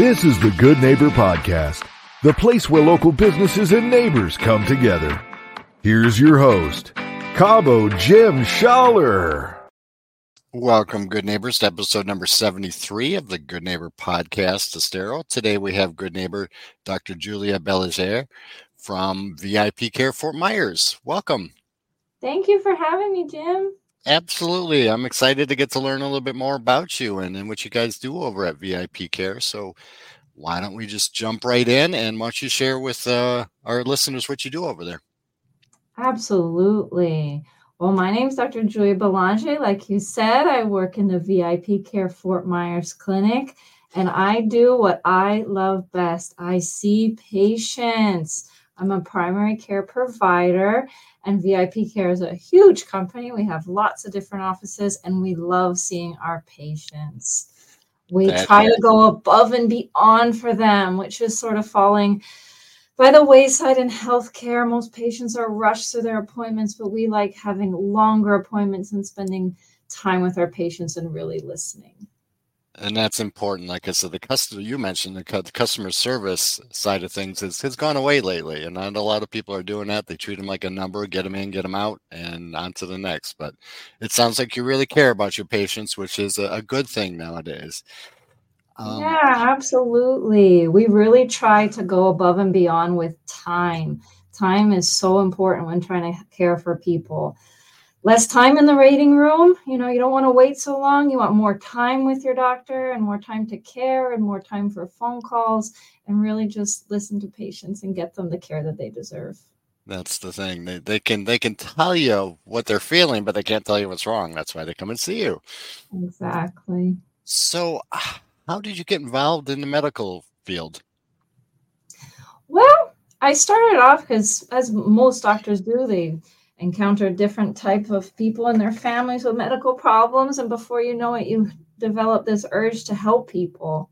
This is the Good Neighbor Podcast, the place where local businesses and neighbors come together. Here's your host, Cabo Jim Schaller. Welcome, good neighbors, to episode number 73 of the Good Neighbor Podcast, Estero. Today we have good neighbor Dr. Julia Belanger from VIP Care Fort Myers. Welcome. Thank you for having me, Jim. Absolutely. I'm excited to get to learn a little bit more about you and, and what you guys do over at VIP Care. So, why don't we just jump right in and why don't you share with uh, our listeners what you do over there? Absolutely. Well, my name is Dr. Julia Belanger. Like you said, I work in the VIP Care Fort Myers Clinic, and I do what I love best I see patients. I'm a primary care provider, and VIP Care is a huge company. We have lots of different offices, and we love seeing our patients. We That's try to go above and beyond for them, which is sort of falling by the wayside in healthcare. Most patients are rushed to their appointments, but we like having longer appointments and spending time with our patients and really listening. And that's important. Like I said, the customer you mentioned, the, the customer service side of things has, has gone away lately, and not a lot of people are doing that. They treat them like a number, get them in, get them out, and on to the next. But it sounds like you really care about your patients, which is a, a good thing nowadays. Um, yeah, absolutely. We really try to go above and beyond with time. Time is so important when trying to care for people. Less time in the waiting room. You know, you don't want to wait so long. You want more time with your doctor and more time to care and more time for phone calls and really just listen to patients and get them the care that they deserve. That's the thing. They, they can they can tell you what they're feeling, but they can't tell you what's wrong. That's why they come and see you. Exactly. So, how did you get involved in the medical field? Well, I started off because, as most doctors do, they encounter different type of people in their families with medical problems, and before you know it, you develop this urge to help people.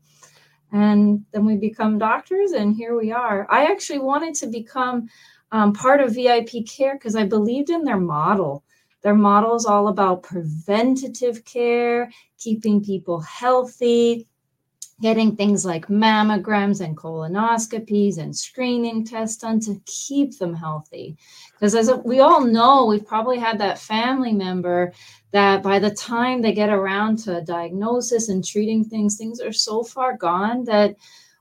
And then we become doctors, and here we are. I actually wanted to become um, part of VIP Care because I believed in their model. Their model is all about preventative care, keeping people healthy, getting things like mammograms and colonoscopies and screening tests done to keep them healthy. Because as we all know, we've probably had that family member that by the time they get around to diagnosis and treating things, things are so far gone that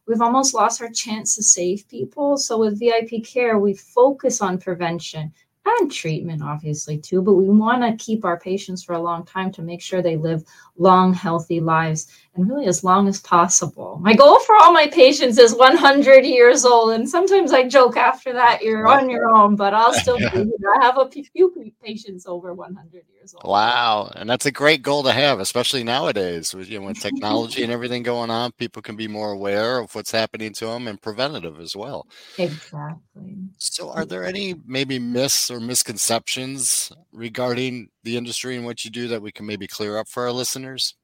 we've almost lost our chance to save people. So with VIP care, we focus on prevention and treatment, obviously, too, but we want to keep our patients for a long time to make sure they live long, healthy lives and really as long as possible. My goal for all my patients is 100 years old. And sometimes I joke after that, you're on your own, but I'll still be here. I have a few patients over 100 years old. Wow, and that's a great goal to have, especially nowadays with you know with technology and everything going on. People can be more aware of what's happening to them and preventative as well. Exactly. So, are there any maybe myths or misconceptions regarding the industry and what you do that we can maybe clear up for our listeners?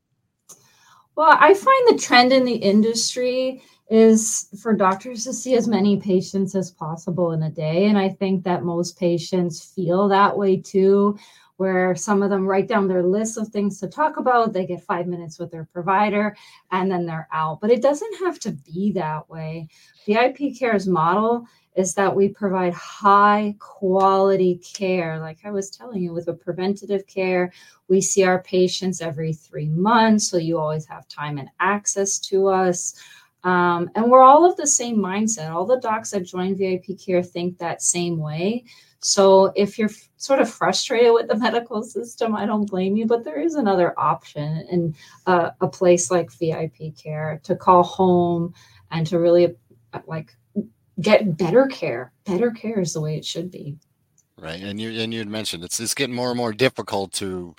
Well, I find the trend in the industry is for doctors to see as many patients as possible in a day. And I think that most patients feel that way too, where some of them write down their list of things to talk about. They get five minutes with their provider and then they're out. But it doesn't have to be that way. VIP Care's model is that we provide high quality care. Like I was telling you, with a preventative care, we see our patients every three months. So you always have time and access to us. Um, and we're all of the same mindset. All the docs that join VIP Care think that same way. So if you're f- sort of frustrated with the medical system, I don't blame you, but there is another option in uh, a place like VIP Care to call home and to really uh, like get better care. Better care is the way it should be. Right, and you and you had mentioned it's it's getting more and more difficult to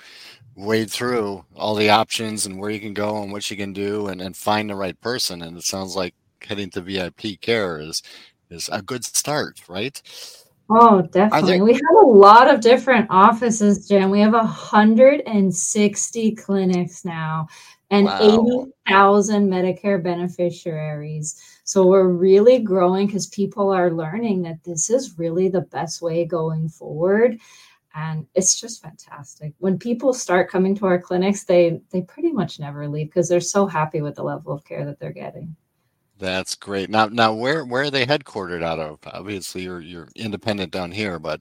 wade through all the options and where you can go and what you can do and, and find the right person. And it sounds like heading to VIP care is is a good start, right? Oh, definitely. We have a lot of different offices, Jim. We have 160 clinics now and Wow. 80,000 Medicare beneficiaries. So we're really growing because people are learning that this is really the best way going forward. And it's just fantastic. When people start coming to our clinics, they they pretty much never leave because they're so happy with the level of care that they're getting. That's great. Now, now, where where are they headquartered out of? Obviously, you're you're independent down here, but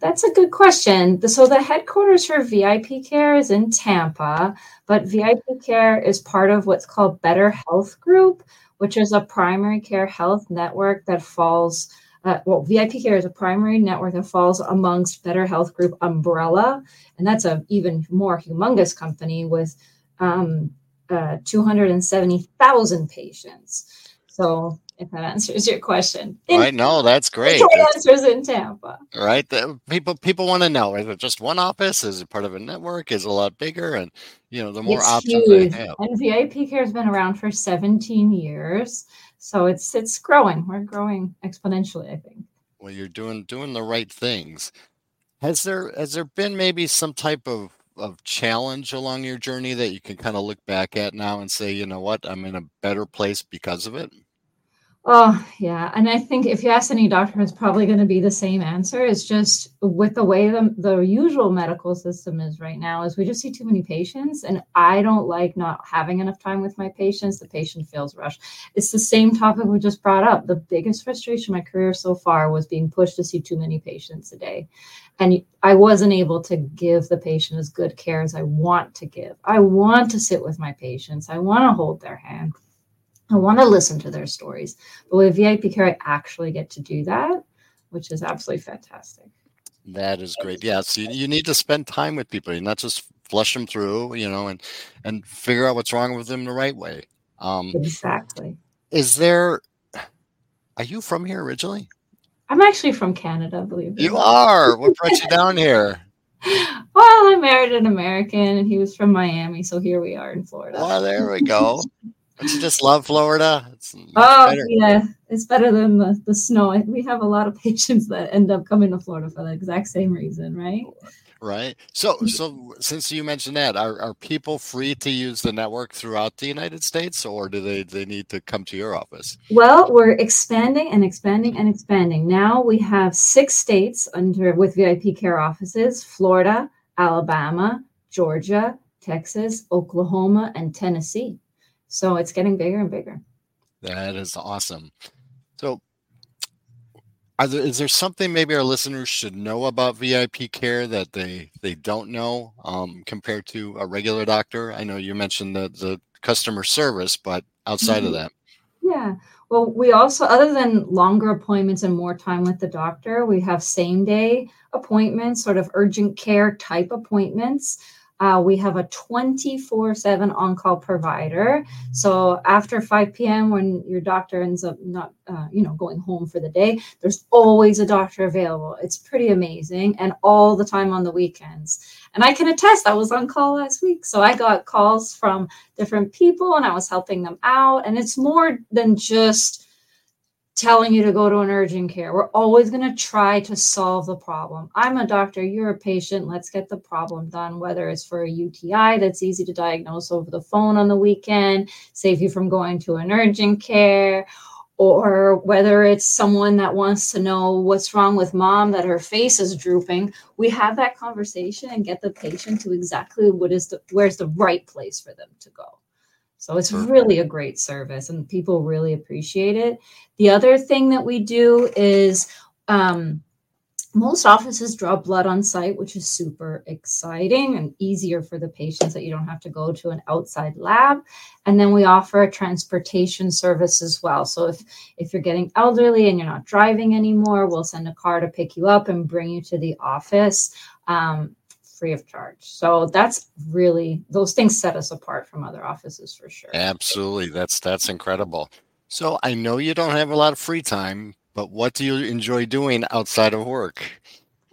that's a good question. So the headquarters for VIP Care is in Tampa, but VIP Care is part of what's called Better Health Group, which is a primary care health network that falls. Uh, well, VIP Care is a primary network that falls amongst Better Health Group umbrella, and that's an even more humongous company with um, uh, 270,000 patients. So if that answers your question. In, right. No, that's great. answers in Tampa. Right. The, people people want to know is it just one office? Is it part of a network? Is it a lot bigger? And you know, the more it's options huge. they have. And VIP care has been around for 17 years. So it's it's growing. We're growing exponentially, I think. Well, you're doing doing the right things. Has there has there been maybe some type of of challenge along your journey that you can kind of look back at now and say, you know what, I'm in a better place because of it? Oh, yeah. And I think if you ask any doctor, it's probably going to be the same answer. It's just with the way the, the usual medical system is right now is we just see too many patients. And I don't like not having enough time with my patients. The patient feels rushed. It's the same topic we just brought up. The biggest frustration in my career so far was being pushed to see too many patients a day. And I wasn't able to give the patient as good care as I want to give. I want to sit with my patients. I want to hold their hand. I want to listen to their stories. But with VIP care, I actually get to do that, which is absolutely fantastic. That is great. Yeah, so you, you need to spend time with people. You're not just flush them through, you know, and and figure out what's wrong with them the right way. Um, exactly. Is there? Are you from here originally? I'm actually from Canada, believe You are. What brought you down here? Well, I married an American, and he was from Miami, so here we are in Florida. Well, there we go. Don't you just love Florida? It's oh better. yeah, it's better than the, the snow. We have a lot of patients that end up coming to Florida for the exact same reason, right? Right. So, so since you mentioned that, are, are people free to use the network throughout the United States, or do they they need to come to your office? Well, we're expanding and expanding and expanding. Now we have six states under with VIP care offices: Florida, Alabama, Georgia, Texas, Oklahoma, and Tennessee. So it's getting bigger and bigger. That is awesome. So, are there, is there something maybe our listeners should know about VIP care that they they don't know um, compared to a regular doctor? I know you mentioned the the customer service, but outside mm-hmm. of that, yeah. Well, we also, other than longer appointments and more time with the doctor, we have same day appointments, sort of urgent care type appointments. Uh, we have a 24 7 on call provider. So after 5 p.m., when your doctor ends up not, uh, you know, going home for the day, there's always a doctor available. It's pretty amazing and all the time on the weekends. And I can attest, I was on call last week. So I got calls from different people and I was helping them out. And it's more than just, telling you to go to an urgent care. We're always going to try to solve the problem. I'm a doctor, you're a patient. Let's get the problem done, whether it's for a UTI that's easy to diagnose over the phone on the weekend, save you from going to an urgent care, or whether it's someone that wants to know what's wrong with mom that her face is drooping we have that conversation and get the patient to exactly what is the where's the right place for them to go so it's really a great service and people really appreciate it. The other thing that we do is um, most offices draw blood on site, which is super exciting and easier for the patients that you don't have to go to an outside lab. And then we offer a transportation service as well. So if if you're getting elderly and you're not driving anymore, we'll send a car to pick you up and bring you to the office. Um, free of charge. So that's really those things set us apart from other offices for sure. Absolutely. That's that's incredible. So I know you don't have a lot of free time, but what do you enjoy doing outside of work?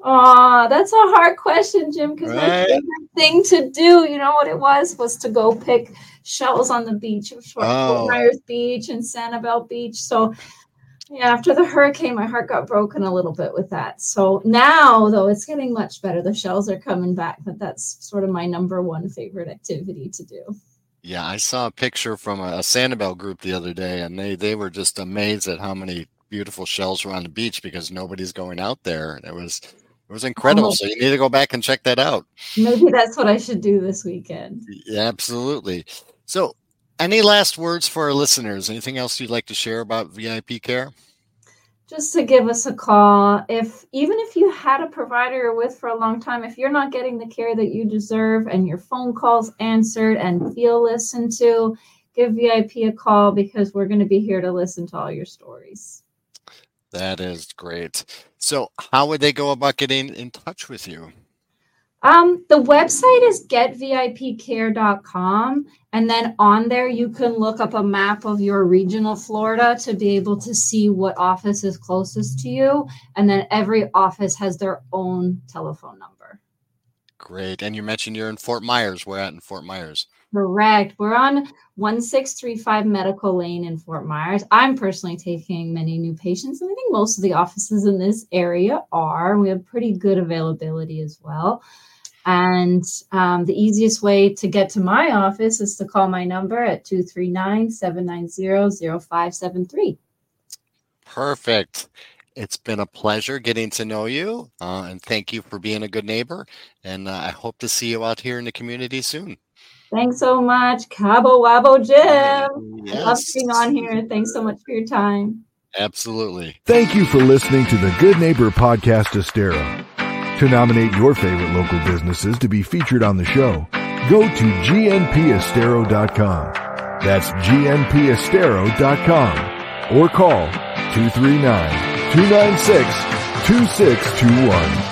Oh, that's a hard question, Jim, because right. my favorite thing to do, you know what it was, was to go pick shells on the beach of oh. Fort oh. Myers Beach and Sanibel Beach. So after the hurricane, my heart got broken a little bit with that. So now, though, it's getting much better. The shells are coming back, but that's sort of my number one favorite activity to do. Yeah, I saw a picture from a, a Sanibel group the other day, and they they were just amazed at how many beautiful shells were on the beach because nobody's going out there. It was it was incredible. Oh, so you need to go back and check that out. Maybe that's what I should do this weekend. Yeah, absolutely. So Any last words for our listeners? Anything else you'd like to share about VIP care? Just to give us a call. If even if you had a provider you're with for a long time, if you're not getting the care that you deserve and your phone calls answered and feel listened to, give VIP a call because we're going to be here to listen to all your stories. That is great. So, how would they go about getting in touch with you? Um, the website is getvipcare.com. And then on there, you can look up a map of your regional Florida to be able to see what office is closest to you. And then every office has their own telephone number. Great. And you mentioned you're in Fort Myers. Where at in Fort Myers? Correct. We're on 1635 Medical Lane in Fort Myers. I'm personally taking many new patients, and I think most of the offices in this area are. We have pretty good availability as well. And um, the easiest way to get to my office is to call my number at 239 790 0573. Perfect. It's been a pleasure getting to know you. Uh, and thank you for being a good neighbor. And uh, I hope to see you out here in the community soon. Thanks so much, Cabo Wabo Jim. Yes. I love being on here. Thanks so much for your time. Absolutely. Thank you for listening to the Good Neighbor Podcast Estero. To nominate your favorite local businesses to be featured on the show, go to gnpestero.com. That's gnpestero.com or call 239 296 2621.